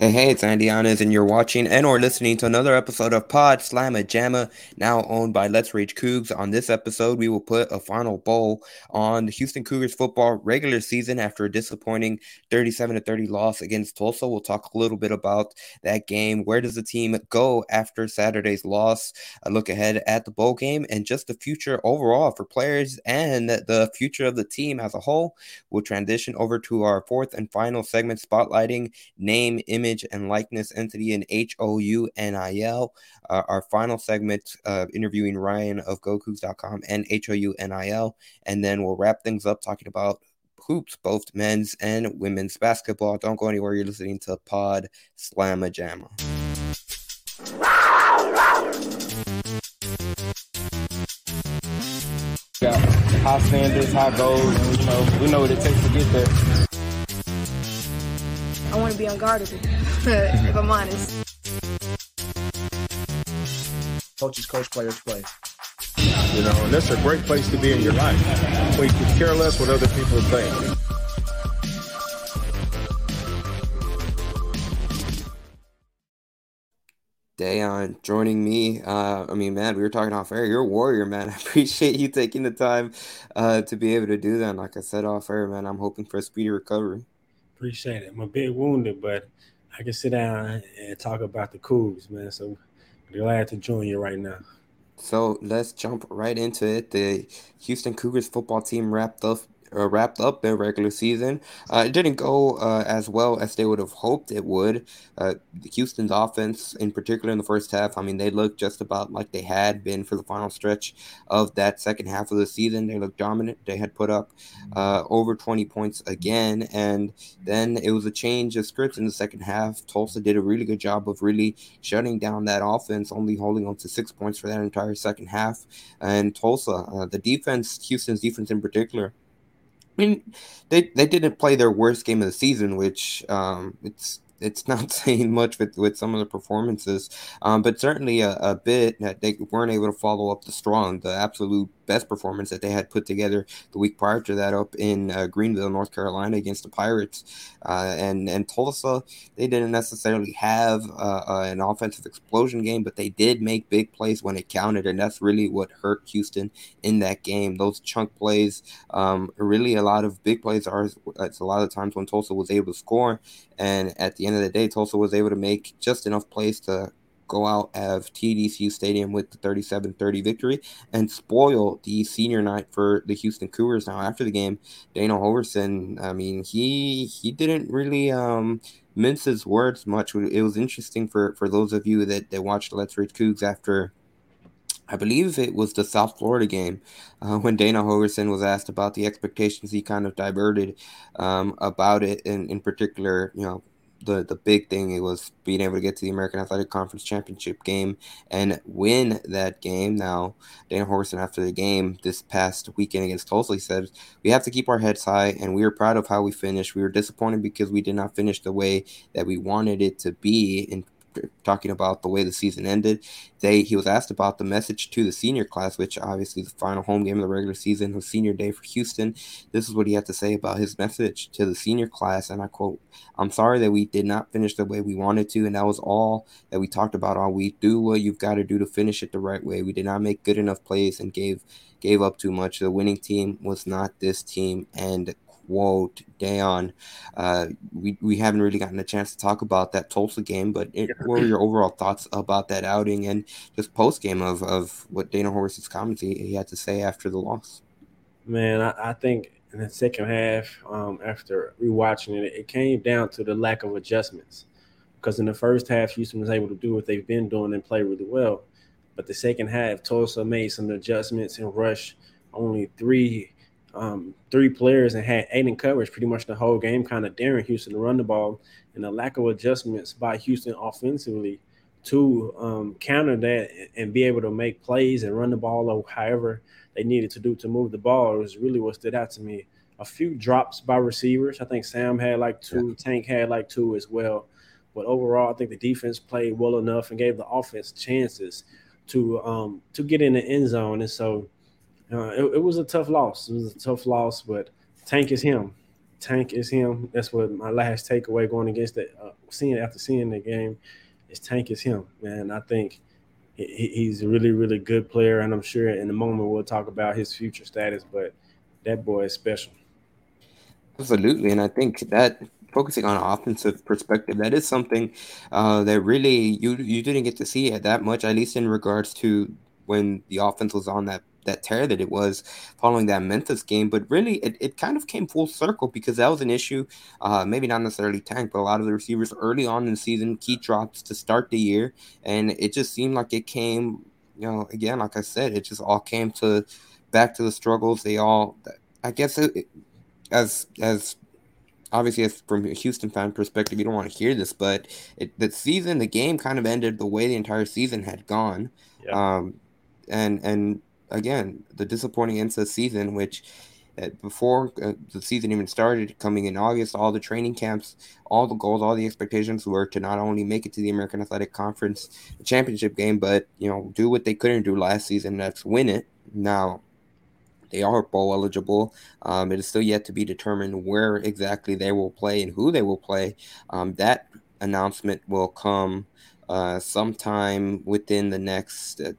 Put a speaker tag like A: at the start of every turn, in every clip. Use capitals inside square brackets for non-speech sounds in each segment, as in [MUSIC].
A: Hey, hey, it's Andy Yanez, and you're watching and or listening to another episode of Pod Slamma Jamma, now owned by Let's Rage Cougs. On this episode, we will put a final bow on the Houston Cougars football regular season after a disappointing 37 to 30 loss against Tulsa. We'll talk a little bit about that game. Where does the team go after Saturday's loss? A look ahead at the bowl game and just the future overall for players and the future of the team as a whole. We'll transition over to our fourth and final segment, spotlighting name, image, image and likeness entity in H O U N I L. Uh, our final segment, uh, interviewing Ryan of GoCougs.com and H O U N I L. And then we'll wrap things up talking about hoops, both men's and women's basketball. Don't go anywhere. You're listening to Pod Slamma Jamma.
B: Yeah, high standards, high goals, and you know we know what it takes to get there.
C: I want to be unguardable, [LAUGHS] if I'm honest.
D: Coaches coach, players play.
E: You know, and that's a great place to be in your life, where you can care less what other people think.
A: Dayon joining me. Uh, I mean, man, we were talking off air. You're a warrior, man. [LAUGHS] I appreciate you taking the time uh, to be able to do that. And like I said off air, man, I'm hoping for a speedy recovery.
B: Appreciate it. I'm a bit wounded, but I can sit down and talk about the Cougs, man. So glad to join you right now.
A: So let's jump right into it. The Houston Cougars football team wrapped up uh, wrapped up their regular season. Uh, it didn't go uh, as well as they would have hoped it would. Uh, Houston's offense, in particular in the first half, I mean, they looked just about like they had been for the final stretch of that second half of the season. They looked dominant. They had put up uh, over 20 points again. And then it was a change of scripts in the second half. Tulsa did a really good job of really shutting down that offense, only holding on to six points for that entire second half. And Tulsa, uh, the defense, Houston's defense in particular, I mean, they they didn't play their worst game of the season, which um, it's it's [LAUGHS] not saying much with, with some of the performances, um, but certainly a, a bit that they weren't able to follow up the strong, the absolute best performance that they had put together the week prior to that up in uh, Greenville, North Carolina, against the Pirates. Uh, and and Tulsa, they didn't necessarily have uh, uh, an offensive explosion game, but they did make big plays when it counted, and that's really what hurt Houston in that game. Those chunk plays, um, really a lot of big plays are. It's a lot of times when Tulsa was able to score, and at the end of the day, Tulsa was able to make just enough plays to go out of TDECU Stadium with the 37 30 victory and spoil the senior night for the Houston Cougars. Now, after the game, Dana Holgorsen, I mean, he he didn't really um, mince his words much. It was interesting for, for those of you that, that watched Let's Rage Cougs after. I believe it was the South Florida game uh, [LAUGHS] when Dana Holgorsen was asked about the expectations. He kind of diverted um, about it, in, in particular, you know, the the big thing it was being able to get to the American Athletic Conference championship game and win that game. Now, Dana Holgorsen after the game this past weekend against Tulsa, said we have to keep our heads high, and we are proud of how we finished. We were disappointed because we did not finish the way that we wanted it to be in talking about the way the season ended. They he was asked about the message to the senior class, which obviously the final home game of the regular season was senior day for Houston. This is what he had to say about his message to the senior class, and I quote: "I'm sorry that we did not finish the way we wanted to, and that was all that we talked about all week. Do what you've got to do to finish it the right way. We did not make good enough plays and gave." Gave up too much. The winning team was not this team, and quote Dayon. Uh, we we haven't really gotten a chance to talk about that Tulsa game, but it, what were your overall thoughts about that outing and just post game of of what Dana Holgorsen's comments he, he, had to say after the loss?
B: Man, I, I think in the second half, um, after rewatching it, it came down to the lack of adjustments. Because in the first half, Houston was able to do what they've been doing and play really well. But the second half, Tulsa made some adjustments and rushed only three um, three players and had eight in coverage pretty much the whole game, kind of daring Houston to run the ball, and the lack of adjustments by Houston offensively to um, counter that and be able to make plays and run the ball or however they needed to do to move the ball was really what stood out to me. A few drops by receivers. I think Sam had like two, yeah. Tank had like two as well. But overall, I think the defense played well enough and gave the offense chances to um, to get in the end zone. And so uh, it, it, was a tough loss. It was a tough loss, but Tank is him. Tank is him. That's what my last takeaway going against the uh, seeing after seeing the game is Tank is him, man. I think he, he's a really really good player, and I'm sure in a moment we'll talk about his future status. But that boy is special.
A: Absolutely, and I think that focusing on offensive perspective, that is something uh, that really you you didn't get to see it that much, at least in regards to when the offense was on that that tear that it was following that Memphis game. But really, it, it kind of came full circle because that was an issue. Uh, maybe not necessarily Tank, but a lot of the receivers early on in the season, key drops to start the year, and it just seemed like it came. You know, again, like I said, it just all came to back to the struggles. They all, I guess, it, as as obviously as from a Houston fan perspective, you don't want to hear this, but it, the season, the game kind of ended the way the entire season had gone. Um, and and again, the disappointing end to the season, which uh, before uh, the season even started, coming in August, all the training camps, all the goals, all the expectations were to not only make it to the American Athletic Conference championship game, but you know do what they couldn't do last season, that's win it. Now they are bowl eligible. Um, it is still yet to be determined where exactly they will play and who they will play. Um, that announcement will come uh, sometime within the next. Uh,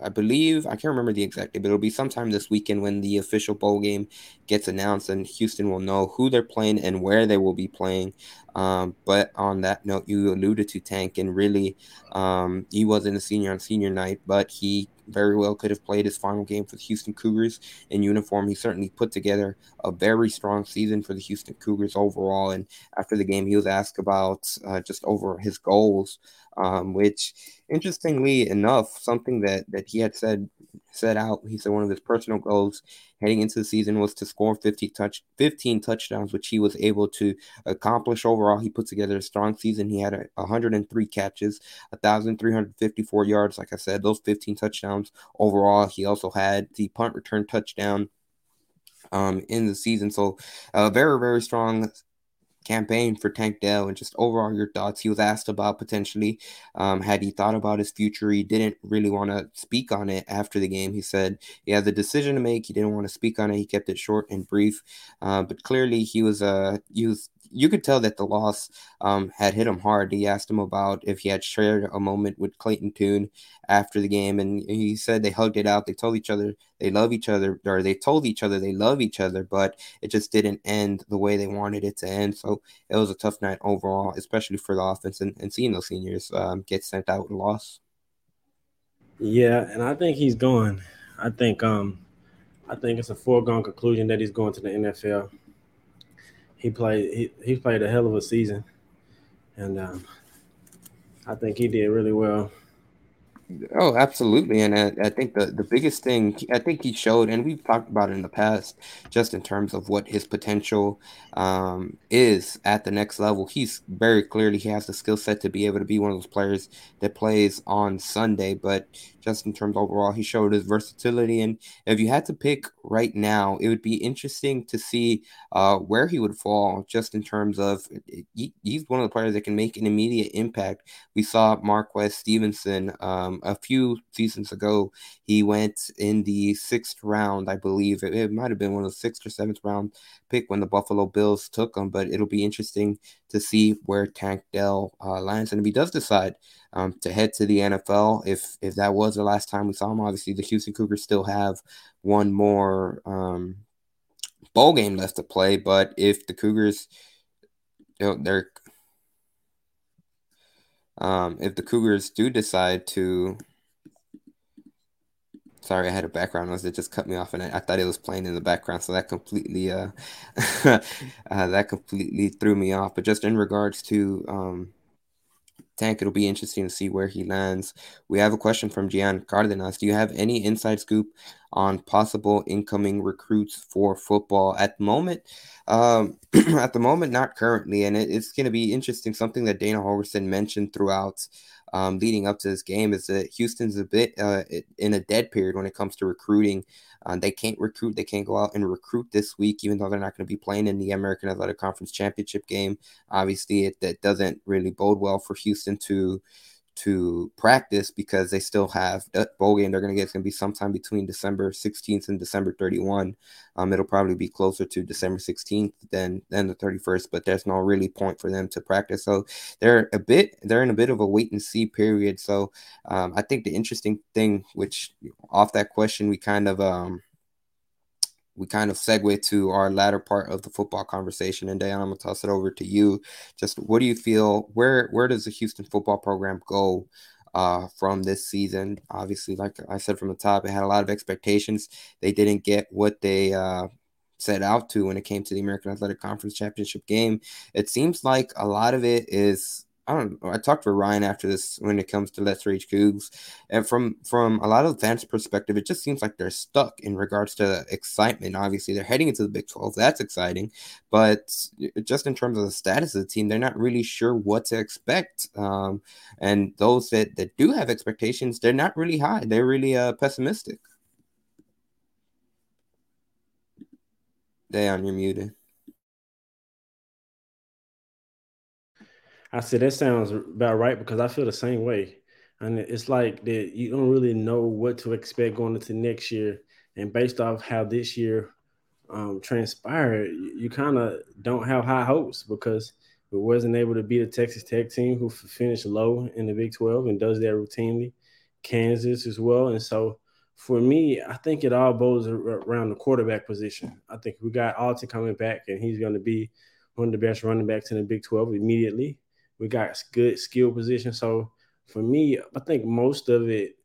A: I believe I can't remember the exact date, but it'll be sometime this weekend when the official bowl game gets announced, and Houston will know who they're playing and where they will be playing. Um, but on that note, you alluded to Tank, and really, um, he wasn't a senior on senior night, but he very well could have played his final game for the Houston Cougars in uniform. He certainly put together a very strong season for the Houston Cougars overall. And after the game, he was asked about uh, just over his goals, um, which, interestingly enough, something that that he had said set out. He said one of his personal goals heading into the season was to score 50 touch 15 touchdowns, which he was able to accomplish overall. He put together a strong season. He had a, 103 catches, 1,354 yards. Like I said, those 15 touchdowns overall. He also had the punt return touchdown um, in the season. So, a very, very strong campaign for Tank Dell and just overall your thoughts. He was asked about potentially um, had he thought about his future. He didn't really want to speak on it after the game. He said he had the decision to make. He didn't want to speak on it. He kept it short and brief. Uh, but clearly he was uh, he was you could tell that the loss um, had hit him hard. He asked him about if he had shared a moment with Clayton Tune after the game, and he said they hugged it out. They told each other they love each other, or they told each other they love each other, but it just didn't end the way they wanted it to end. So it was a tough night overall, especially for the offense, and, and seeing those seniors um, get sent out with a loss.
B: Yeah, and I think he's going. I think um, I think it's a foregone conclusion that he's going to the NFL he played he, he played a hell of a season, and um, I think he did really well.
A: Oh, absolutely. And I, I, think the, the biggest thing I think he showed, and we've talked about it in the past, just in terms of what his potential um, is at the next level. He's very clearly he has the skill set to be able to be one of those players that plays on Sunday. But just in terms overall, he showed his versatility. And if you had to pick right now, it would be interesting to see uh, where he would fall, just in terms of he, he's one of the players that can make an immediate impact. We saw Marquez Stevenson um, a few seasons ago. He went in the sixth round, I believe. It, it might have been one of the sixth or seventh round pick when the Buffalo Bills took him, but it'll be interesting to see where Tank Dell uh, lands. And if he does decide um, to head to the NFL. If if that was the last time we saw him, obviously the Houston Cougars still have one more um, bowl game left to play. But if the Cougars, you know, they're um, if the Cougars do decide to sorry, I had a background noise that just cut me off, and I, I, thought it was playing in the background, so that completely uh, [LAUGHS] uh, that completely threw me off. But just in regards to um, Tank, it'll be interesting to see where he lands. We have a question from Gian Cardenas. Do you have any inside scoop on possible incoming recruits for football at the moment? Um, [CLEARS THROAT] at the moment, not currently, and it, it's going to be interesting. Something that Dana Holgorsen mentioned throughout um, leading up to this game is that Houston's a bit uh, in a dead period when it comes to recruiting. Uh, they can't recruit. They can't go out and recruit this week, even though they're not going to be playing in the American Athletic Conference championship game. Obviously, it that doesn't really bode well for Houston to to practice because they still have that bowl game they're going to get. It's going to be sometime between December 16th and December 31. Um, it'll probably be closer to December 16th than than the 31st, but there's no really point for them to practice. So they're a bit they're in a bit of a wait and see period. So um, I think the interesting thing, which off that question, we kind of um, we kind of segue to our latter part of the football conversation. And Dan, I'm gonna toss it over to you. Just what do you feel? Where where does the Houston football program go uh, from this season? Obviously, like I said from the top, it had a lot of expectations. They didn't get what they uh, set out to when it came to the American Athletic Conference championship game. It seems like a lot of it is I don't. I talked to Ryan after this when it comes to Let's Rage Cougs, and from from a lot of fans' perspective, it just seems like they're stuck in regards to excitement. Obviously, they're heading into the Big Twelve. That's exciting, but just in terms of the status of the team, they're not really sure what to expect. Um, and those that that do have expectations, they're not really high. They're really uh, pessimistic. Dayon, you're muted.
B: I said that sounds about right because I feel the same way. And it's like that you don't really know what to expect going into next year. And based off how this year um, transpired, you, you kind of don't have high hopes because we wasn't able to beat a Texas Tech team who finished low in the Big 12 and does that routinely. Kansas as well. And so for me, I think it all boils around the quarterback position. I think we got Alton coming back, and he's going to be one of the best running backs in the Big 12 immediately. We got good skill position. So for me, I think most of it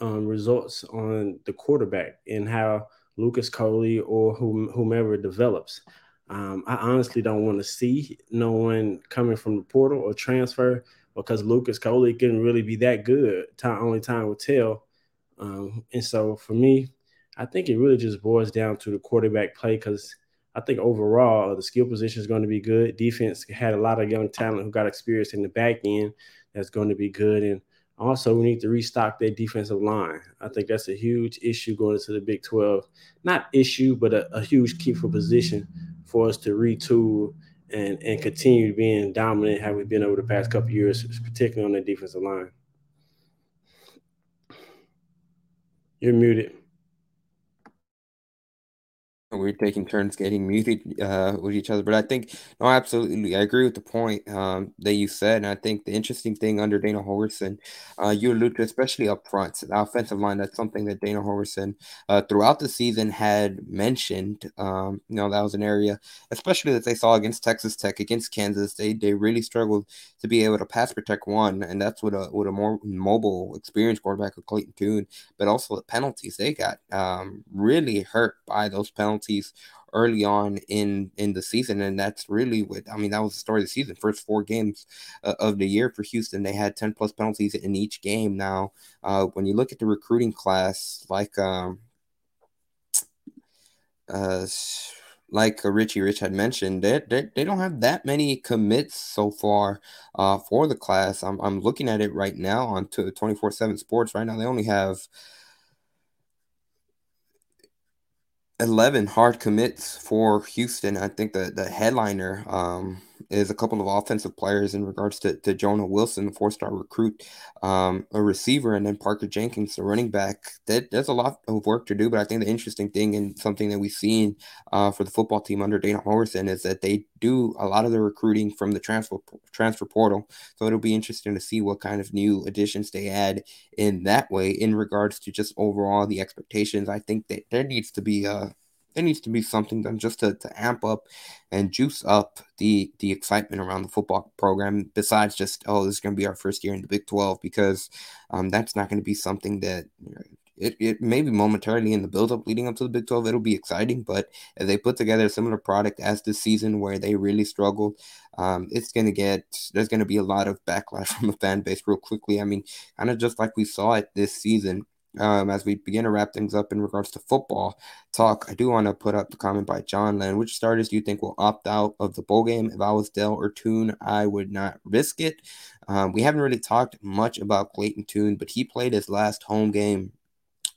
B: um, results on the quarterback and how Lucas Coley or whom, whomever develops. Um, I honestly don't want to see no one coming from the portal or transfer because Lucas Coley couldn't really be that good. Time, only time will tell. Um, and so for me, I think it really just boils down to the quarterback play because I think overall the skill position is going to be good. Defense had a lot of young talent who got experience in the back end that's going to be good. And also, we need to restock that defensive line. I think that's a huge issue going into the Big 12. Not issue, but a, a huge key for position for us to retool and, and continue being dominant how we've been over the past couple years, particularly on the defensive line. You're muted
A: we're taking turns getting muted uh, with each other. But I think, no, absolutely. I agree with the point um, that you said. And I think the interesting thing under Dana Holgorsen, uh, you alluded to, especially up front, the offensive line, that's something that Dana Holgorsen uh, throughout the season had mentioned. Um, you know, that was an area, especially that they saw against Texas Tech, against Kansas. They, they really struggled to be able to pass protect one. And that's with a, with a more mobile, experienced quarterback of Clayton Tune, but also the penalties they got um, really hurt by those penalties penalties early on in in the season, and that's really what I mean. That was the story of the season. First four games uh, of the year for Houston, they had ten plus penalties in each game. Now, uh, when you look at the recruiting class, like um, uh, like Richie Rich had mentioned, they, they, they don't have that many commits so far uh, for the class. I'm, I'm looking at it right now on 24 7 Sports. Right now, they only have 11 hard commits for Houston. I think the, the headliner um, is a couple of offensive players in regards to, to Jonah Wilson, the four star recruit, um, a receiver, and then Parker Jenkins, the running back. That, there's a lot of work to do, but I think the interesting thing and something that we've seen uh, for the football team under Dana Morrison is that they do a lot of the recruiting from the transfer transfer portal. So it'll be interesting to see what kind of new additions they add in that way in regards to just overall the expectations. I think that there needs to be a there needs to be something done just to, to amp up and juice up the the excitement around the football program besides just oh this is going to be our first year in the big 12 because um, that's not going to be something that you know, it, it maybe momentarily in the build up leading up to the Big 12, it'll be exciting. But if they put together a similar product as this season where they really struggled, um, it's going to get, there's going to be a lot of backlash [LAUGHS] from the fan base real quickly. I mean, kind of just like we saw it this season um, as we begin to wrap things up in regards to football talk, I do want to put up the comment by John Len. Which starters do you think will opt out of the bowl game? If I was Dell or Tune, I would not risk it. Um, we haven't really talked much about Clayton Tune, but he played his last home game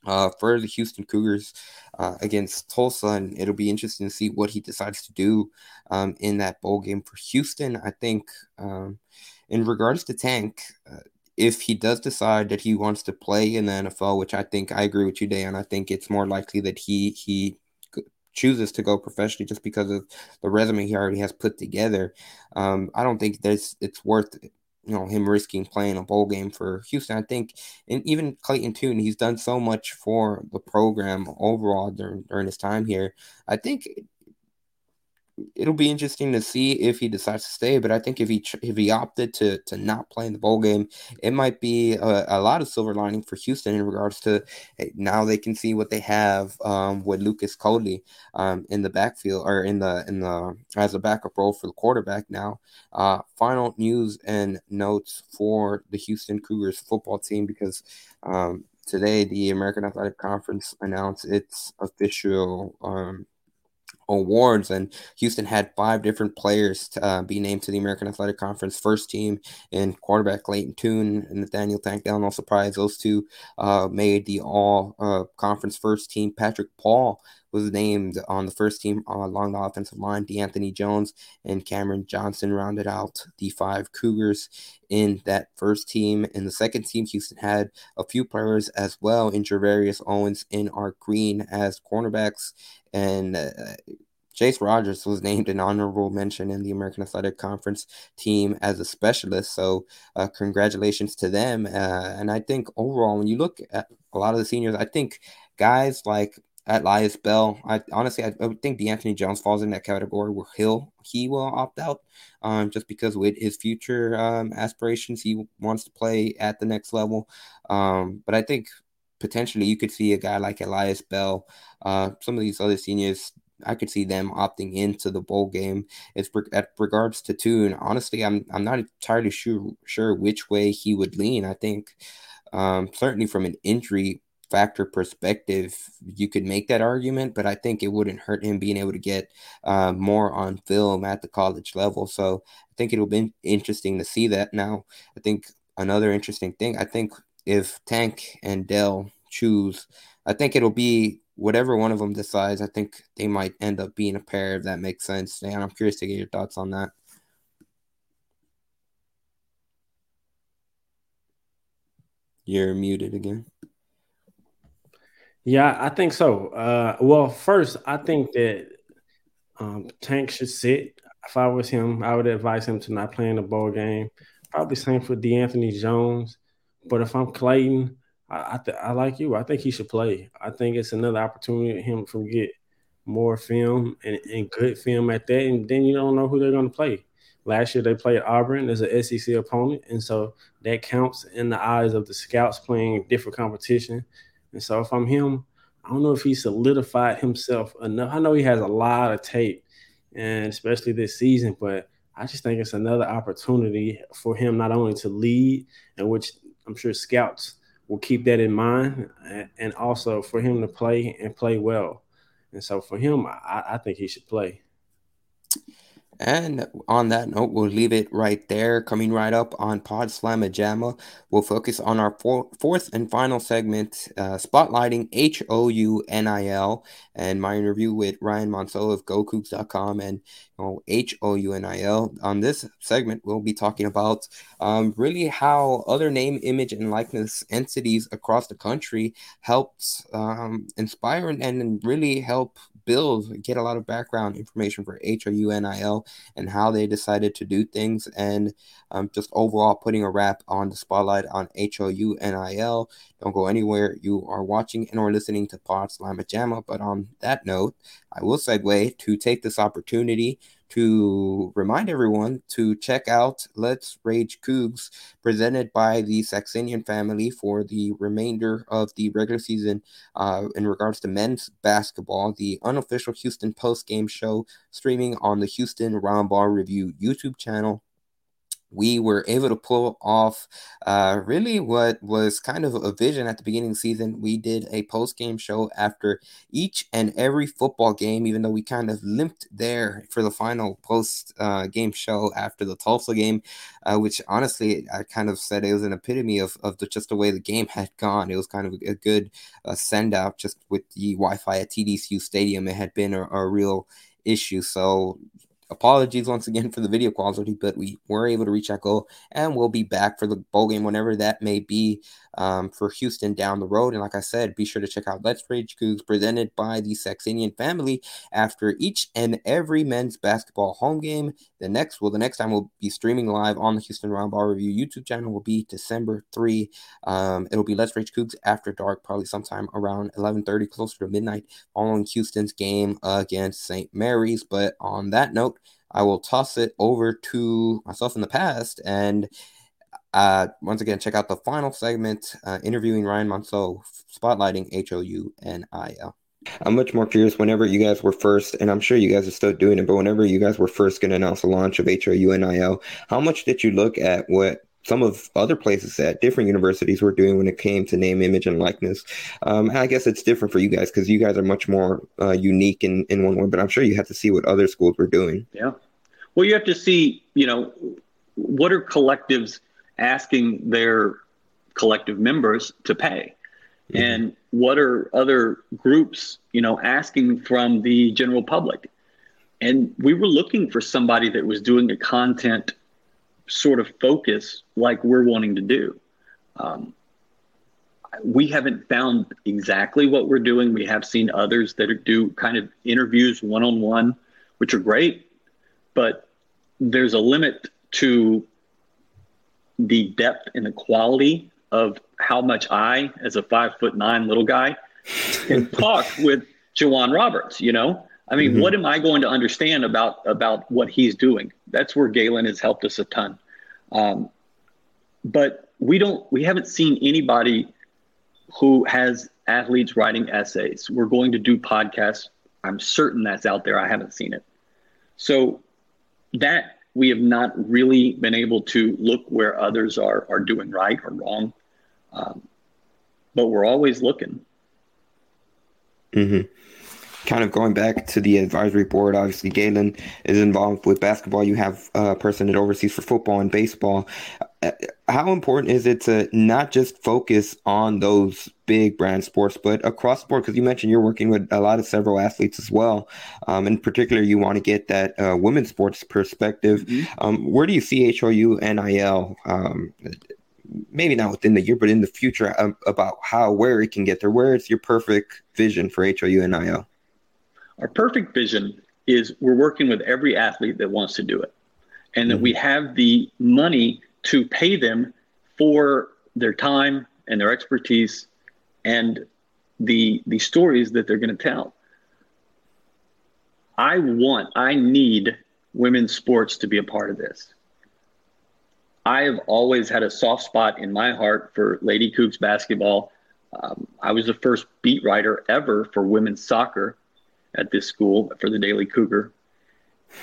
A: uh, for the Houston Cougars uh, against Tulsa, and it'll be interesting to see what he decides to do um, in that bowl game for Houston. I think um, in regards to Tank, uh, if he does decide that he wants to play in the NFL, which I think I agree with you, Dan, I think it's more likely that he he chooses to go professionally just because of the resume he already has put together. Um, I don't think there's it's worth you know him risking playing a bowl game for Houston. I think, and even Clayton Tune, he's done so much for the program overall during during his time here. I think it'll be interesting to see if he decides to stay. But I think if he if he opted to to not play in the bowl game, it might be a, a lot of silver lining for Houston in regards to now they can see what they have um, with Lucas Coley um, in the backfield or in the in the as a backup role for the quarterback now. Uh, final news and notes for the Houston Cougars football team because. Um, today, the American Athletic Conference announced its official um, awards, and Houston had five different players to, uh, be named to the American Athletic Conference first team, and quarterback Clayton Tune and Nathaniel Tank Dell. No surprise, those two uh, made the All uh, Conference first team. Patrick Paul was named on the first team along the offensive line. D'Anthony Jones and Cameron Johnson rounded out the five Cougars in that first team. In the second team, Houston had a few players as well in Javarius Owens and Art Green as cornerbacks. And uh, Chase Rogers was named an honorable mention in the American Athletic Conference team as a specialist. So, uh, congratulations to them. Uh, and I think overall, when you look at a lot of the seniors, I think guys like Elias Bell. I honestly, I, I think D'Anthony Jones falls in that category where he'll he will opt out, um, just because with his future um, aspirations, he wants to play at the next level. Um, but I think potentially you could see a guy like Elias Bell, uh, some of these other seniors. I could see them opting into the bowl game. It's at regards to Tune. Honestly, I'm I'm not entirely sure sure which way he would lean. I think um, certainly from an injury factor perspective, you could make that argument, but I think it wouldn't hurt him being able to get uh, more on film at the college level. So I think it'll be interesting to see that. Now, I think another interesting thing, I think if Tank and Dell choose, I think it'll be whatever one of them decides. I think they might end up being a pair if that makes sense. And I'm curious to get your thoughts on that. You're muted again.
B: Yeah, I think so. Uh, well, first, I think that um, Tank should sit. If I was him, I would advise him to not play in the bowl game. Probably same for D'Anthony Jones. But if I'm Clayton, I I, th- I, like you. I think he should play. I think it's another opportunity for him to get more film and, and good film at that. And then you don't know who they're going to play. Last year they played Auburn as an SEC opponent, and so that counts in the eyes of the scouts playing different competition. And so if I'm him, I don't know if he solidified himself enough. I know he has a lot of tape, and especially this season, but I just think it's another opportunity for him not only to lead, and which I'm sure scouts will keep that in mind, and also for him to play and play well. And so for him, I, I think he should play.
A: And on that note, we'll leave it right there. Coming right up on Pod Slamma Jamma, we'll focus on our four, fourth and final segment, uh, spotlighting H O U N I L, and my interview with Ryan Monceau of GoCougs.com and you know, H O U N I L. On this segment, we'll be talking about um, really how other name, image, and likeness entities across the country helped um, inspire and really help build, get a lot of background information for HOUNIL and how they decided to do things, and um, just overall putting a wrap on the spotlight on HOUNIL. Don't go anywhere. You are watching and or listening to Pod Slamma Jamma. But on that note, I will segue to take this opportunity to remind everyone to check out Let's Rage Cougs, presented by the Saxenian family for the remainder of the regular season uh, in regards to men's basketball, the unofficial Houston post game show streaming on the Houston Round Ball Review YouTube channel we were able to pull off uh, really what was kind of a vision at the beginning of the season. We did a post game show after each and every football game, even though we kind of limped there for the final post uh, game show after the Tulsa game, uh, which honestly, I kind of said it was an epitome of, of the, just the way the game [LAUGHS] had gone. It was kind of a, good uh, send out just with the Wi Fi at TDECU Stadium. It had been a, a real issue. So apologies once again for the video quality, but we were able to reach that goal, and we'll be back for the bowl game whenever that may be um, for Houston down the road. And like I said, be sure to check out Let's Rage Cougs presented by the Saxenian family after each and every men's basketball home game. The next, well, the next time we'll be streaming live on the Houston Roundball Review YouTube channel will be December 3. Um, it'll be Let's Rage Cougs after dark, probably sometime around 11:30, closer to midnight, following Houston's game against St. Mary's. But on that note, I will toss it over to myself in the past and uh, once again, check out the final segment uh, interviewing Ryan Monceau, spotlighting HOU NIL. I'm much more curious whenever you guys were first, and I'm sure you guys are still doing it, but whenever you guys were first going to announce the launch of HOU NIL, how much did you look at what some of other places at different universities were doing when it came to name, image, and likeness. Um, and I guess it's different for you guys because you guys are much more uh, unique in, in one way, but I'm sure you had to see what other schools were doing.
F: Yeah. Well, you have to see, you know, what are collectives asking their collective members to pay? Mm-hmm. And what are other groups, you know, asking from the general public? And we were looking for somebody that was doing a content sort of focus like we're wanting to do. Um, we haven't found exactly what we're doing. We have seen others that do kind of interviews one on one, which are great, but there's a limit to the depth and the quality of how much I, as a five foot nine little guy, can [LAUGHS] talk with J'Wan Roberts. You know, I mean, mm-hmm. what am I going to understand about about what he's doing? That's where Galen has helped us a ton. Um, but we don't, we haven't seen anybody who has athletes writing essays. We're going to do podcasts. I'm certain that's out there. I haven't seen it. So that we have not really been able to look where others are are doing right or wrong, um, but we're always looking.
A: Mm-hmm. Kind of going back to the advisory board, obviously Galen is involved with basketball. You have a person that oversees for football and baseball. How important is it to not just focus on those big brand sports, but across the board? Because you mentioned you're working with a lot of several athletes as well. Um, in particular, you want to get that uh, women's sports perspective. Mm-hmm. Um, where do you see HOU NIL? Um, maybe not within the year, but in the future, um, about how where it can get there. Where is your perfect vision for HOU NIL?
F: Our perfect vision is we're working with every athlete that wants to do it, and that mm-hmm. we have the money to pay them for their time and their expertise and the the stories that they're going to tell. I want, I need women's sports to be a part of this. I have always had a soft spot in my heart for Lady Cougs basketball. Um, I was the first beat writer ever for women's soccer at this school for the Daily Cougar.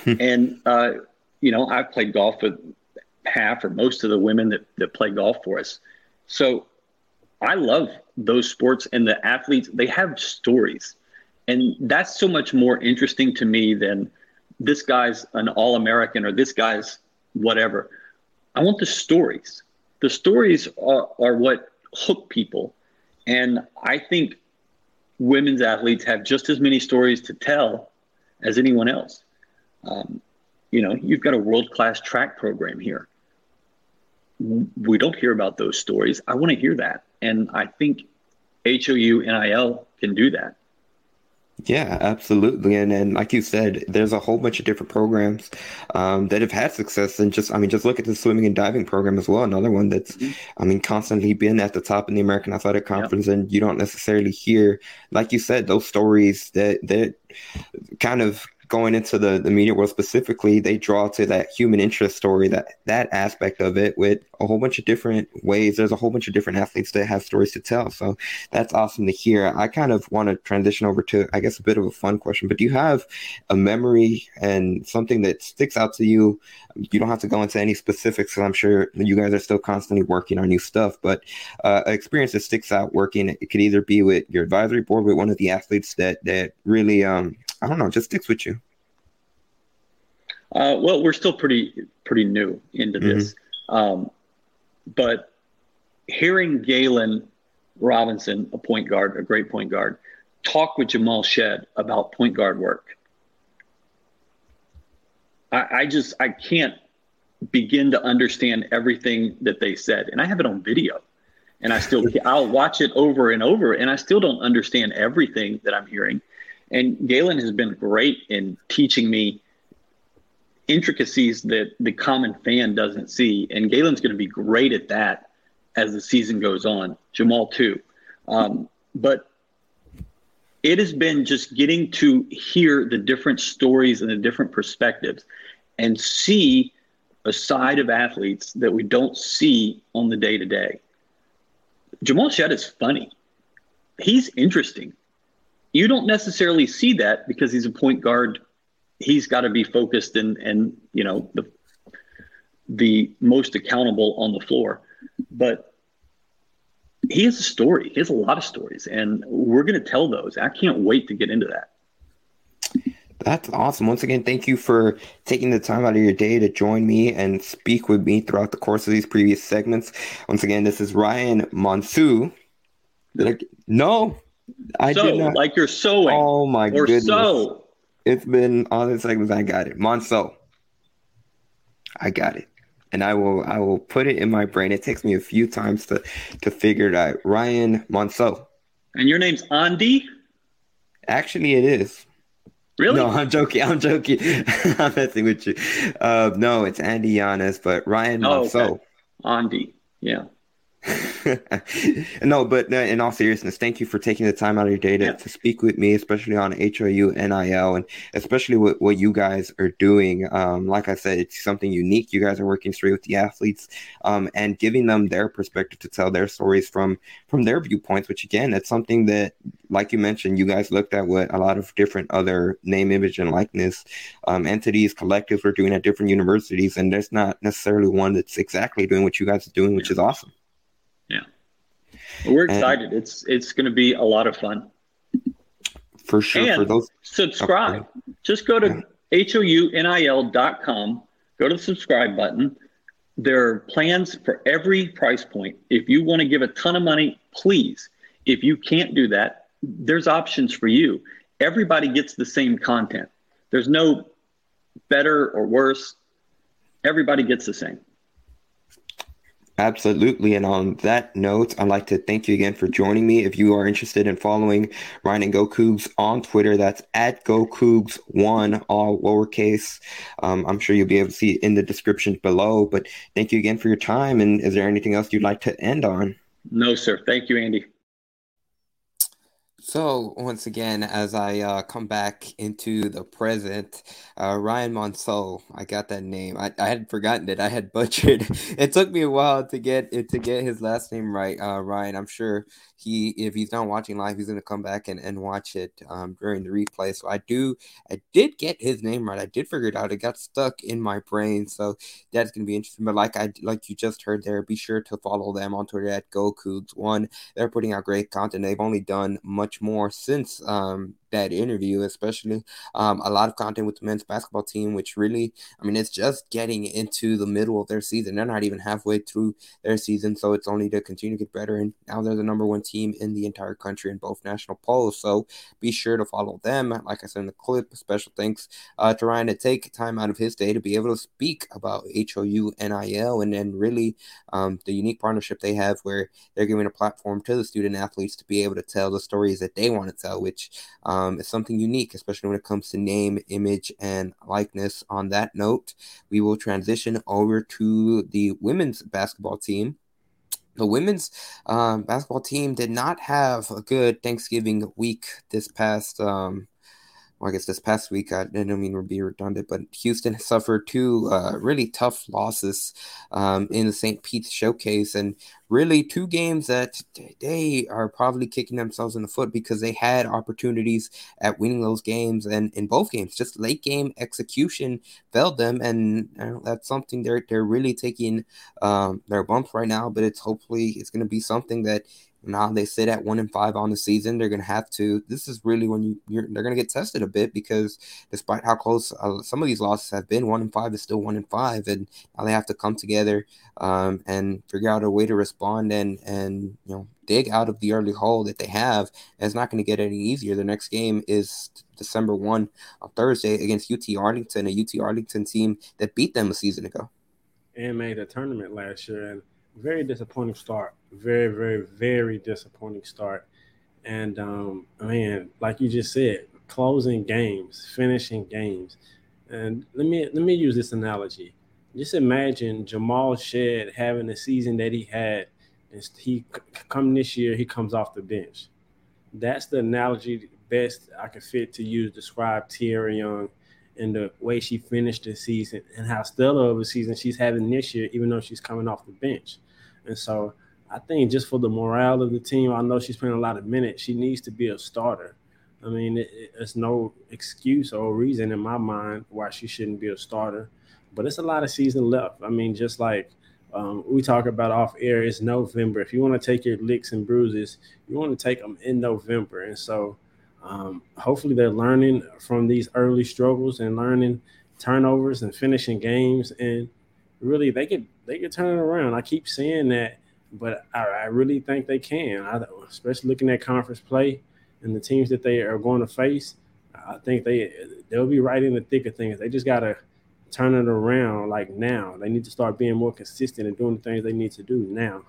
F: and, uh, you know, I've played golf with half or most of the women that, that play golf for us. So I love those sports and the athletes, they have stories. And that's so much more interesting to me than this guy's an All American or this guy's whatever. I want the stories. The stories are, are what hook people. And I think women's athletes have just as many stories to tell as anyone else. Um, you know, you've got a world class track program here we don't hear about those stories. I want to hear that. And I think HOU NIL can do that.
A: Yeah, absolutely. And and like you said, there's a whole bunch of different programs um, that have had success. And just, I mean, just look at the swimming and diving program as well. Another one that's, mm-hmm. I mean, constantly been at the top in the American Athletic Conference. Yep. And you don't necessarily hear, like you said, those stories that, that kind of going into the, the media world specifically, they draw to that human interest story, that that aspect of it with a whole bunch of different ways. There's a whole bunch of different athletes that have stories to tell. So that's awesome to hear. I kind of want to transition over to, I guess, a bit of a fun question, but do you have a memory and something that sticks out to you? You don't have to go into any specifics because I'm sure you guys are still constantly working on new stuff, but uh, an experience that sticks out working, it could either be with your advisory board, with one of the athletes that, that really, um, I don't know, just sticks with you.
F: Uh, well, we're still pretty pretty new into mm-hmm. this, um, but hearing Galen Robinson, a point guard, a great point guard, talk with Jamal Shead about point guard work, I, I just I can't begin to understand everything that they said, and I have it on video, and I still [LAUGHS] I'll watch it over and over, and I still don't understand everything that I'm hearing. And Galen has been great in teaching me intricacies that the common fan doesn't see, and Galen's going to be great at that as the season goes on. Jamal too, um, but it has been just getting to hear the different stories and the different perspectives and see a side of athletes that we don't see on the day to day. Jamal Shead is funny. He's interesting. You don't necessarily see that because he's a point guard. He's got to be focused and and you know the the most accountable on the floor. But he has a story. He has a lot of stories, and we're going to tell those. I can't wait to get into that.
A: That's awesome. Once again, thank you for taking the time out of your day to join me and speak with me throughout the course of these previous segments. Once again, this is Ryan Monsu. I, no, I
F: so,
A: did not.
F: Like you're sewing.
A: Oh my
F: or
A: goodness.
F: so.
A: It's been all the segments. I got it. Monso. I got it and I will I will put it in my brain. It takes me a few times to to figure it out. Ryan Monceau.
F: And your name's Andy?
A: Actually, it is.
F: Really?
A: No, I'm joking. I'm joking. [LAUGHS] I'm messing with you. Uh, no, it's Andy Yanez, but Ryan
F: oh,
A: Monceau.
F: Okay. Andy. Yeah. [LAUGHS]
A: no, but uh, in all seriousness, thank you for taking the time out of your day to, yeah. to speak with me, especially on HOU NIL and especially what, what you guys are doing. Um, like I said, it's something unique. You guys are working straight with the athletes um, and giving them their perspective to tell their stories from from their viewpoints, which again, that's something that, like you mentioned, you guys looked at what a lot of different other name, image, and likeness um, entities, collectives were doing at different universities. And there's not necessarily one that's exactly doing what you guys are doing, which is awesome.
F: We're excited. And it's it's going to be a lot of fun.
A: For sure.
F: And
A: for those
F: subscribe. Just go to yeah. hounil.com, go to the subscribe button. There are plans for every price point. If you want to give a ton of money, please. If you can't do that, there's options for you. Everybody gets the same content. There's no better or worse. Everybody gets the same.
A: Absolutely. And on that note, I'd like to thank you again for joining me. If you are interested in following Ryan and GoCougs on Twitter, that's at GoCougs1, all lowercase. Um, I'm sure you'll be able to see it in the description below. But thank you again for your time. And is there anything else you'd like to end on?
F: No, sir. Thank you, Andy.
A: So once again, as I uh, come back into the present, uh, Ryan Monceau, I got that name. I, I had forgotten it. I had [LAUGHS] butchered. it took me a while to get it to get his last name right. Uh, Ryan, I'm sure he if he's not watching live, he's gonna come back and, and watch it um, during the replay. So I do, I did get his name right. I did figure it out. It got stuck in my brain. So that's gonna be interesting. But like I like you just heard there, be sure to follow them on Twitter at GoCougs One. They're putting out great content. They've only done much much more since um, that interview, especially um, a lot of content with the men's basketball team, which really, I mean, it's just getting into the middle of their season. They're not even halfway through their season, so it's only to continue to get better. And now they're the number one team in the entire country in both national polls. So be sure to follow them. Like I said in the clip, special thanks uh, to Ryan to take time out of his day to be able to speak about HOU NIL and then really um, the unique partnership they have where they're giving a platform to the student athletes to be able to tell the stories that they want to tell, which um, is something unique, especially when it comes to name, image, and likeness. On that note, we will transition over to the women's basketball team. The women's um, basketball team did not have a good Thanksgiving week this past um, well, I guess this past week, I don't mean to be redundant, but Houston suffered two uh, really tough losses um, in the St. Pete's Showcase, and really two games that they are probably kicking themselves in the foot because they had opportunities at winning those games, and in both games, just late game execution failed them, and that's something they're they're really taking um, their bumps right now. But it's hopefully it's going to be something that now they sit at one and five on the season. They're going to have to. This is really when you you're, they're going to get tested a bit because despite how close uh, some of these losses have been, one and five is still one and five, and now they have to come together um, and figure out a way to respond and and you know dig out of the early hole that they have, and it's not going to get any easier. The next game is December 1 on Thursday against UT Arlington, a UT Arlington team that beat them a season ago.
B: And made a tournament last year. And very disappointing start. Very, very, very disappointing start. And um, man, like you just said, closing games, finishing games. And let me let me use this analogy. Just imagine Jamal Shead having the season that he had, and he come this year he comes off the bench. That's the analogy best I can fit to use describe Tierra Young and the way she finished the season and how stellar of a season she's having this year, even though she's coming off the bench. And so I think just for the morale of the team, I know she's playing a lot of minutes. She needs to be a starter. I mean, it, it's no excuse or reason in my mind why she shouldn't be a starter. But it's a lot of season left. I mean, just like um, we talk about off air, it's November. If you want to take your licks and bruises, you want to take them in November. And so um, hopefully they're learning from these early struggles and learning turnovers and finishing games. And really, they could they could turn it around. I keep saying that, but I, I really think they can. I, especially looking at conference play and the teams that they are going to face. I think they they'll be right in the thick of things. They just gotta turn it around like now. They need to start being more consistent and doing the things they need to do now.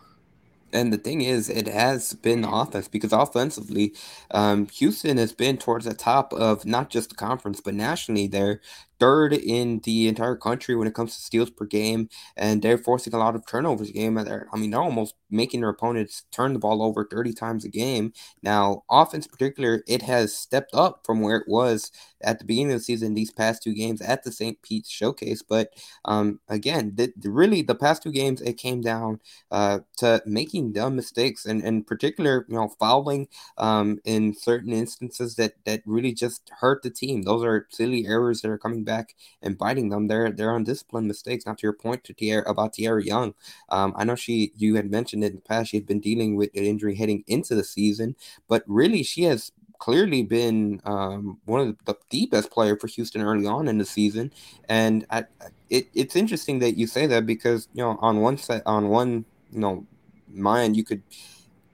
A: And the thing is, it has been offense because offensively, um, Houston has been towards the top of not just the conference but nationally. They're third in the entire country when it comes to steals per game, and they're forcing a lot of turnovers a game. I mean, they're almost making their opponents turn the ball over 30 times a game. Now, offense, in particular, it has stepped up from where it was at the beginning of the season. These past two games at the St. Pete's Showcase, but um, again, really the past two games it came down uh, to making dumb mistakes, and in particular, you know, fouling um, in certain instances that that really just hurt the team. Those are silly errors that are coming back and biting them. They're they're undisciplined mistakes. Not to your point to Tierra about Tierra Young. Um, I know she you had mentioned in the past she had been dealing with an injury heading into the season, but really she has clearly been um, one of the, the, best player for Houston early on in the season. And I, it, it's interesting that you say that because you know on one set on one you know mind you could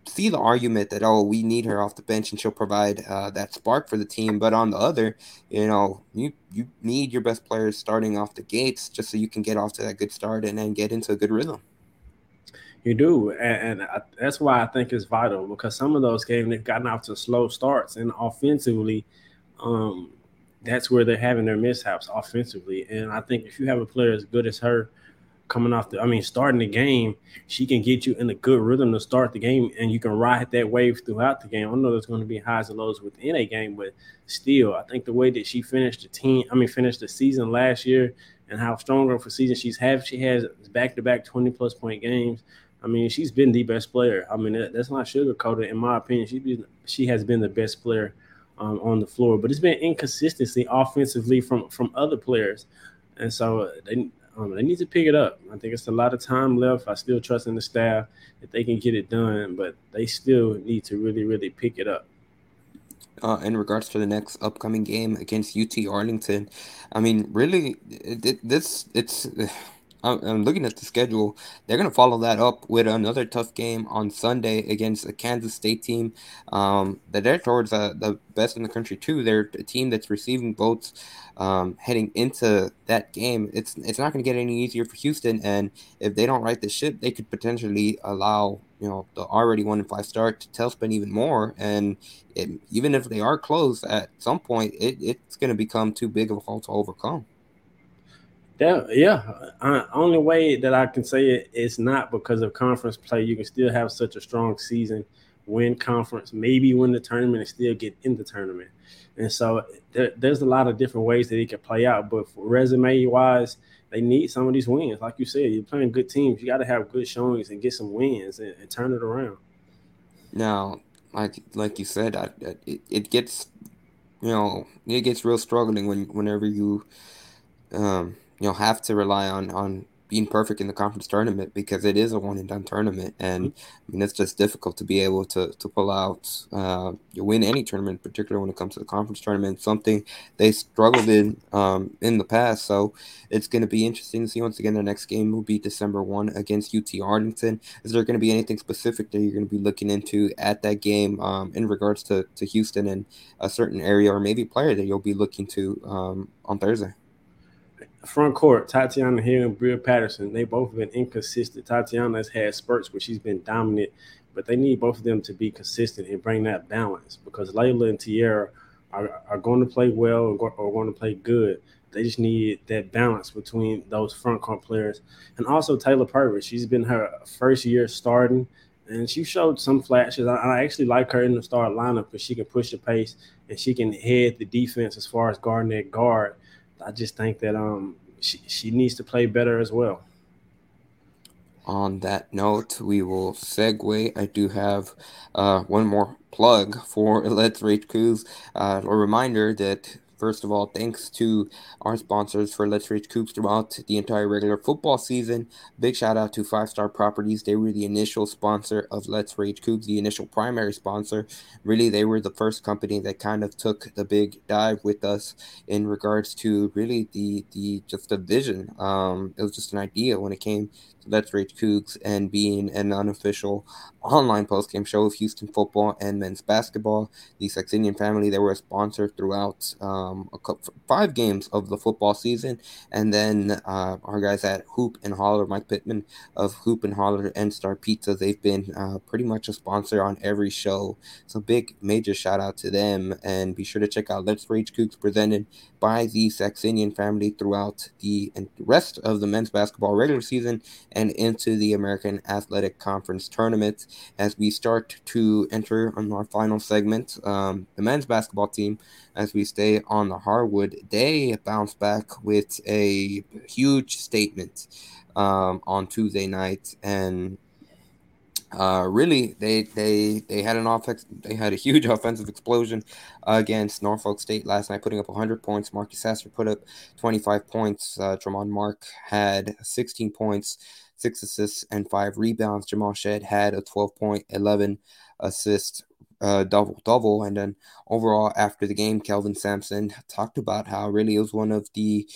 A: see the argument that oh we need her off the bench and she'll provide uh, that spark for the team. But on the other you know you you need your best players starting off the gates just so you can get off to that good start and then get into a good rhythm.
B: You do. And, and I, that's why i think it's vital because some of those games they've gotten off to slow starts. And offensively um, that's where they're having their mishaps offensively. And i think if you have a player as good as her coming off the, I mean, starting the game, she can get you in a good rhythm to start the game, and you can ride that wave throughout the game. I know there's going to be highs and lows within a game, but still, I think the way that she finished the team, I mean, finished the season last year, and how strong of a season she's had, she has back to back 20 plus point games. I mean, she's been the best player. I mean, that's not sugarcoated, in my opinion. She been, she has been the best player um, on the floor, but it's been inconsistency offensively from from other players, and so they, um, they need to pick it up. I think it's a lot of time left. I still trust in the staff that they can get it done, but they still need to really, really pick it up.
A: Uh, in regards to the next upcoming game against UT Arlington, I mean, really, it, it, this it's I'm looking at the schedule. They're going to follow that up with another tough game on Sunday against a Kansas State team um, that they're towards uh, the best in the country too. They're a team that's receiving votes um, heading into that game. It's it's not going to get any easier for Houston, and if they don't right the ship, they could potentially allow you know the already one and five start to tailspin even more. And it, even if they are close at some point, it, it's going to become too big of a fault to overcome.
B: That, yeah, uh, only way that I can say it is not because of conference play. You can still have such a strong season, win conference, maybe win the tournament, and still get in the tournament. And so there, there's a lot of different ways that it can play out. But resume wise, they need some of these wins. Like you said, you're playing good teams. You got to have good showings and get some wins and, and turn it around.
A: Now, like like you said, I, it, it gets you know it gets real struggling when whenever you um you know have to rely on on being perfect in the conference tournament because it is a one and done tournament, and I mean it's just difficult to be able to to pull out uh, you win any tournament, particularly when it comes to the conference tournament. Something they struggled in um, in the past, so it's going to be interesting to see. Once again, their next game will be December one against UT Arlington. Is there going to be anything specific that you're going to be looking into at that game um, in regards to to Houston and a certain area or maybe player that you'll be looking to um, on Thursday?
B: Front court, Tatiana Hill and Bria Patterson, they both have been inconsistent. Tatiana's had spurts where she's been dominant, but they need both of them to be consistent and bring that balance because Layla and Tierra are, are going to play well or going to play good. They just need that balance between those front court players. And also Taylor Purvis. She's been her first year starting, and she showed some flashes. I, I actually like her in the start lineup because she can push the pace and she can head the defense as far as guarding that guard I just think that um she, she needs to play better as well.
A: On that note, we will segue. I do have uh, one more plug for [LAUGHS] Let's Rage Cougs. Uh, a reminder that First of all, thanks to our sponsors for Let's Rage Cougs throughout the entire regular football season. Big shout out to Five Star Properties. They were the initial sponsor of Let's Rage Cougs, the initial primary sponsor. Really, they were the first company that kind of took the big dive with us in regards to really the the just the vision. Um, it was just an idea when it came Let's Rage Cougs and being an unofficial online postgame show of Houston football and men's basketball. The Saxenian family, they were a sponsor throughout um, a couple, five games of the football season. And then uh, our guys at Hoop and Holler, Mike Pittman of Hoop and Holler and Star Pizza, they've been uh, pretty much a sponsor on every show. So big, major shout out to them. And be sure to check out Let's Rage Cougs presented by the Saxenian family throughout the rest of the men's basketball regular season and into the American Athletic Conference tournament. As we start to enter on our final segment, um, the men's basketball team, as we stay on the hardwood, they bounce back with a huge statement um, on Tuesday night and uh, really, they they they had an offense. They had a huge [LAUGHS] offensive explosion against Norfolk State last night, putting up 100 points. Marcus Sasser put up 25 points. Uh, Tramon Mark had 16 points, six assists, and five rebounds. Jamal Shead had a 12 point, 11 assist uh, double double. And then overall, after the game, Kelvin Sampson talked about how really it was one of the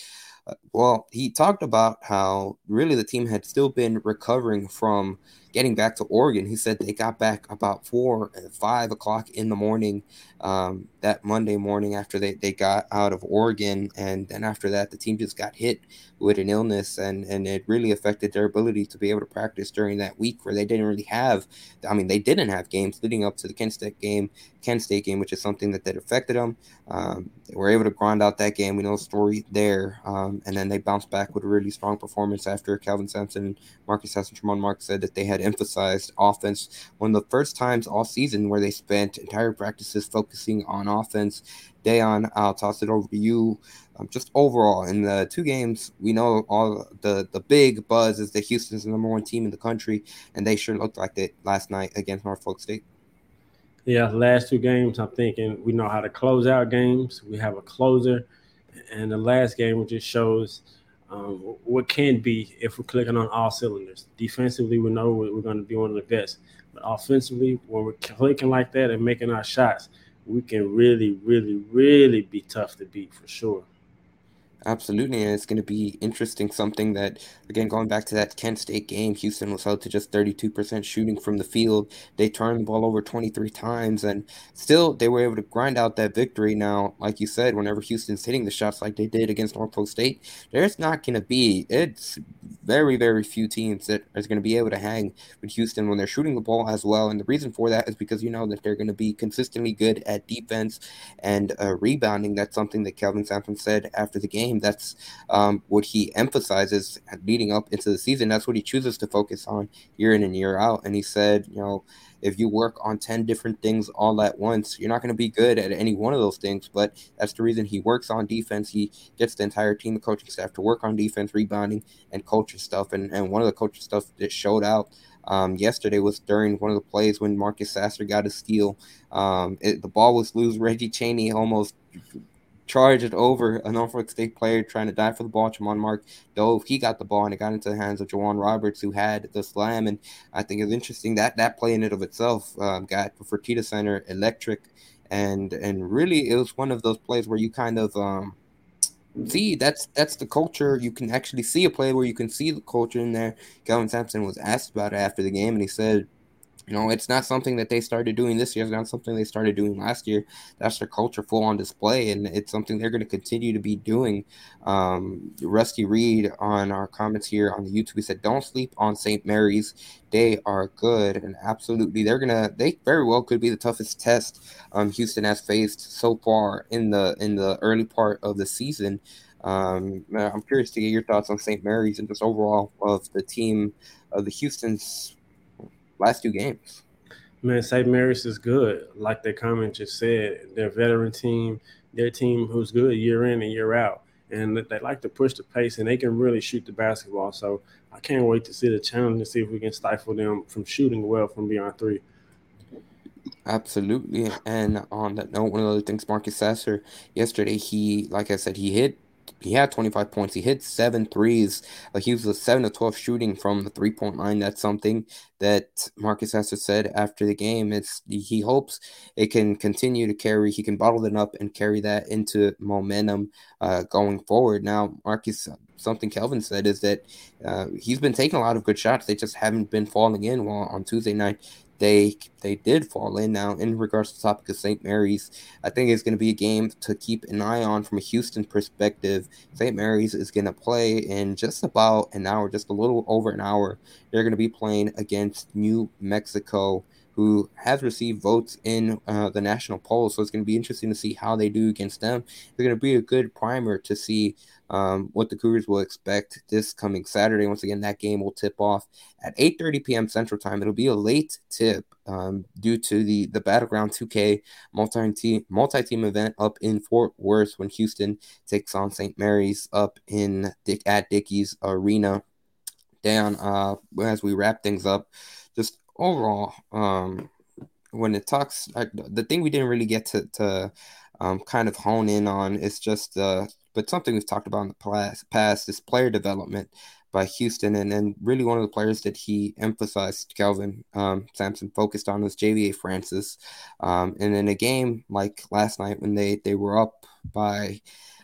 A: uh, well, he talked about how really the team had still been recovering from getting back to Oregon. He said they got back about four, five o'clock in the morning um, that Monday morning after they, they got out of Oregon. And then after that, the team just got hit with an illness and, and it really affected their ability to be able to practice during that week where they didn't really have, I mean, they didn't have games leading up to the Kent State game, Kent State game, which is something that, that affected them. Um, they were able to grind out that game. We know the story there. Um, and then they bounced back with a really strong performance after Kelvin Sampson, Marcus Sasser, Tramon Mark said that they had emphasized offense one of the first times all season where they spent entire practices focusing on offense. Dayon, I'll toss it over to you. Um, just overall in the two games, we know all the the big buzz is that Houston's the number one team in the country, and they sure looked like it last night against Norfolk State.
B: Yeah, last two games, I'm thinking we know how to close out games. We have a closer, and the last game just shows um, what can be if we're clicking on all cylinders. Defensively, we know we're going to be one of the best, but offensively, when we're clicking like that and making our shots, we can really, really, really be tough to beat for sure.
A: Absolutely, and it's going to be interesting. Something that, again, going back to that Kent State game, Houston was held to just 32% shooting from the field. They turned the ball over 23 times, and still they were able to grind out that victory. Now, like you said, whenever Houston's hitting the shots like they did against Norfolk State, there's not going to be, it's very, very few teams that are going to be able to hang with Houston when they're shooting the ball as well. And the reason for that is because you know that they're going to be consistently good at defense and uh, rebounding. That's something that Kelvin Sampson said after the game. That's um, what he emphasizes leading up into the season. That's what he chooses to focus on year in and year out. And he said, you know, if you work on 10 different things all at once, you're not going to be good at any one of those things. But that's the reason he works on defense. He gets the entire team, the coaching staff, to work on defense, rebounding, and culture stuff. And, and one of the culture stuff that showed out um, yesterday was during one of the plays when Marcus Sasser got a steal. Um, it, the ball was loose. Reggie Chaney almost charged over a Norfolk State player trying to dive for the ball. Tramon Mark dove. He got the ball and it got into the hands of J'Wan Roberts, who had the slam. And I think it's interesting that that play in and of itself um, got Fertitta Center electric. And and really, it was one of those plays where you kind of um, see that's that's the culture. You can actually see a play where you can see the culture in there. Kelvin Sampson was asked about it after the game, and he said you know, it's not something that they started doing this year. It's not something they started doing last year. That's their culture full on display, and it's something they're going to continue to be doing. Um, Rusty Reed on our comments here on the YouTube he said, "Don't sleep on St. Mary's. They are good, and absolutely, they're gonna. They very well could be the toughest test um, Houston has faced so far in the in the early part of the season." Um, I'm curious to get your thoughts on St. Mary's and just overall of the team of the Houston's last two games.
B: Man, St. Mary's is good. Like the comment just said, their veteran team, their team who's good year in and year out. And they like to push the pace and they can really shoot the basketball. So I can't wait to see the challenge and see if we can stifle them from shooting well from beyond three.
A: Absolutely. And on that note, one of the other things, Marcus Sasser, yesterday, he, like I said, he hit he had 25 points. He hit seven threes. Like he was a 7 to 12 shooting from the three point line. That's something that Marcus Sasser said after the game. It's he hopes it can continue to carry. He can bottle it up and carry that into momentum uh, going forward. Now, Marcus, something Kelvin said is that uh, he's been taking a lot of good shots. They just haven't been falling in. While on Tuesday night, they they did fall in. Now, in regards to the topic of St. Mary's, I think it's going to be a game to keep an eye on from a Houston perspective. St. Mary's is going to play in just about an hour, just a little over an hour. They're going to be playing against New Mexico who has received votes in uh, the national poll. So it's going to be interesting to see how they do against them. They're going to be a good primer to see um, what the Cougars will expect this coming Saturday. Once again, that game will tip off at 8:30 p.m. Central Time. It'll be a late tip um, due to the the Battleground 2K multi-team multi-team event up in Fort Worth when Houston takes on St. Mary's up in Dick at Dickies Arena. Down uh, as we wrap things up, just overall, um, when it talks, I, the thing we didn't really get to to um, kind of hone in on is just uh, but something we've talked about in the past, is player development by Houston, and really one of the players that he emphasized, Kelvin um, Sampson focused on was Ja'Vier Francis, um, and in a game like last night when they they were up by.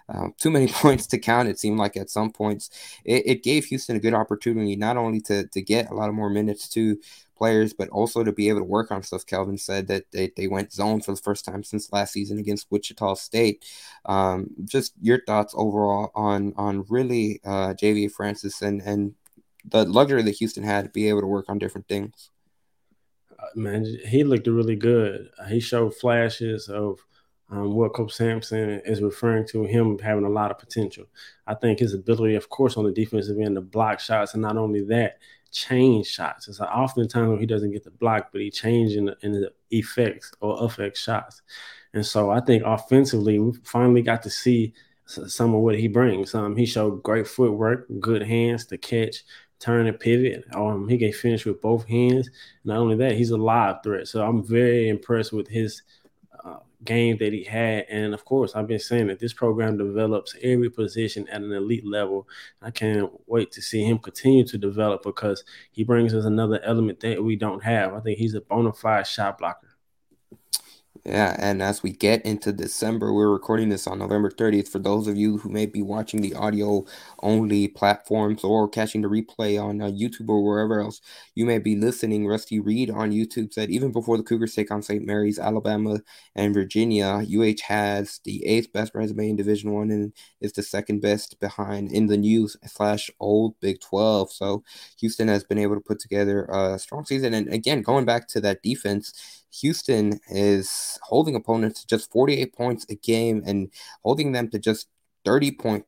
A: Uh, too many [LAUGHS] points to count. It seemed like at some points it, it, gave Houston a good opportunity not only to to get a lot of more minutes to players, but also to be able to work on stuff. Kelvin said that they, they went zone for the first time since last season against Wichita State. Um, just your thoughts overall on on really uh, Ja'Vier Francis and and the luxury that Houston had to be able to work on different things.
B: Uh, man, he looked really good. He showed flashes of um, what Coach Sampson is referring to him having a lot of potential. I think his ability, of course, on the defensive end to block shots, and not only that, change shots. It's like oftentimes he doesn't get the block, but he changes in, in the effects or affect shots. And so I think offensively, we finally got to see some of what he brings. Um, he showed great footwork, good hands to catch, turn and pivot. Um, he can finish with both hands. Not only that, he's a live threat. So I'm very impressed with his uh, game that he had. And of course, I've been saying that this program develops every position at an elite level. I can't wait to see him continue to develop because he brings us another element that we don't have. I think he's a bona fide shot blocker.
A: Yeah, and as we get into December, we're recording this on November 30th. For those of you who may be watching the audio only platforms or catching the replay on uh, YouTube or wherever else you may be listening, Rusty Reed on YouTube said even before the Cougars take on St. Mary's, Alabama, and Virginia, UH has the eighth best resume in Division One and is the second best behind in the new slash old Big 12. So Houston has been able to put together a strong season. And again, going back to that defense Houston is holding opponents to just 48 points a game and holding them to just 30 point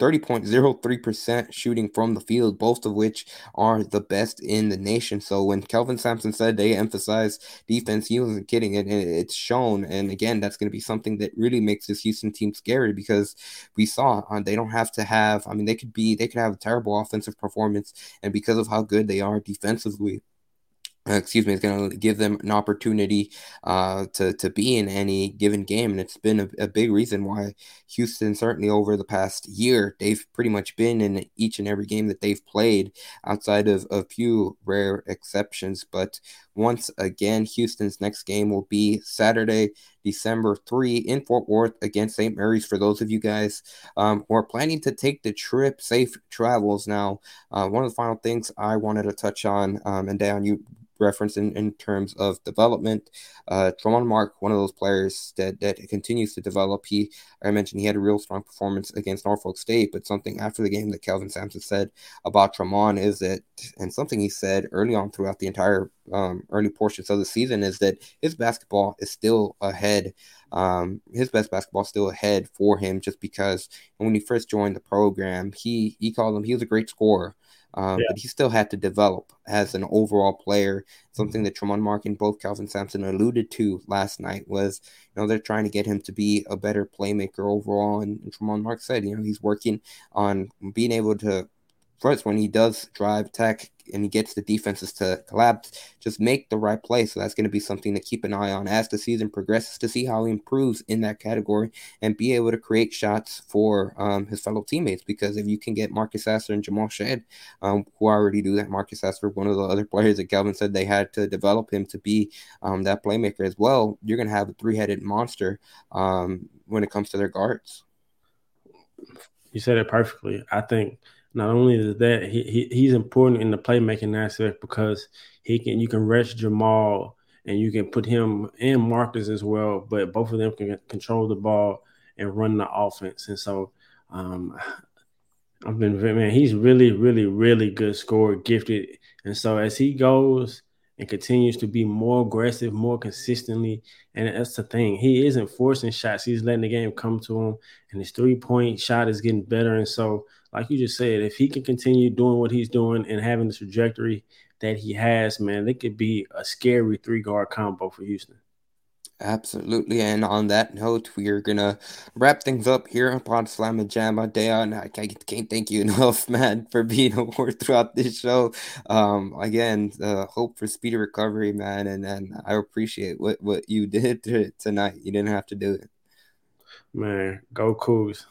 A: 30.03% shooting from the field, both of which are the best in the nation. So when Kelvin Sampson said they emphasize defense, he wasn't kidding. And it's shown. And again, that's going to be something that really makes this Houston team scary because we saw uh, they don't have to have, I mean, they could be, they could have a terrible offensive performance. And because of how good they are defensively, excuse me, is going to give them an opportunity uh, to to be in any given game, and it's been a, a, big reason why Houston certainly over the past year they've pretty much been in each and every game that they've played, outside of a few rare exceptions. But once again, Houston's next game will be Saturday, December three in Fort Worth against St. Mary's. For those of you guys um, who are planning to take the trip, safe travels. Now, uh, one of the final things I wanted to touch on, um, and Dan, you reference in, in terms of development. Uh, Tramon Mark, one of those players that, that continues to develop. He, I mentioned, he had a real strong performance against Norfolk State, but something after the game that Kelvin Sampson said about Tramon is that, and something he said early on throughout the entire um, early portions of the season is that his basketball is still ahead. Um, his best basketball still ahead for him just because when he first joined the program, he he called him he was a great scorer. Um, yeah. But he still had to develop as an overall player. Something that Tramon Mark and both Kelvin Sampson alluded to last night was, you know, they're trying to get him to be a better playmaker overall. And, and Tramon Mark said, you know, he's working on being able to first when he does drive tech and he gets the defenses to collapse, just make the right play. So that's going to be something to keep an eye on as the season progresses to see how he improves in that category and be able to create shots for um, his fellow teammates. Because if you can get Marcus Sasser and Jamal Shead, um, who already do that, Marcus Sasser, one of the other players that Kelvin said they had to develop him to be um, that playmaker as well, you're going to have a three headed monster um, when it comes to their guards.
B: You said it perfectly. I think not only is that he, he he's important in the playmaking aspect because he can you can rest Jamal and you can put him and Marcus as well, but both of them can control the ball and run the offense. And so um, I've been man, he's really, really, really good scorer, gifted. And so as he goes and continues to be more aggressive, more consistently, and that's the thing. He isn't forcing shots; he's letting the game come to him, and his three point shot is getting better. And so like you just said, if he can continue doing what he's doing and having the trajectory that he has, man, it could be a scary three guard combo for Houston.
A: Absolutely. And on that note, we are going to wrap things up here on Pod Slam and Jam. I can't, can't thank you [LAUGHS] enough, man, for being [LAUGHS] a word throughout this show. Um, again, uh, hope for speedy recovery, man. And, and I appreciate what, what you did [LAUGHS] tonight. You didn't have to do it.
B: Man, go Cougs.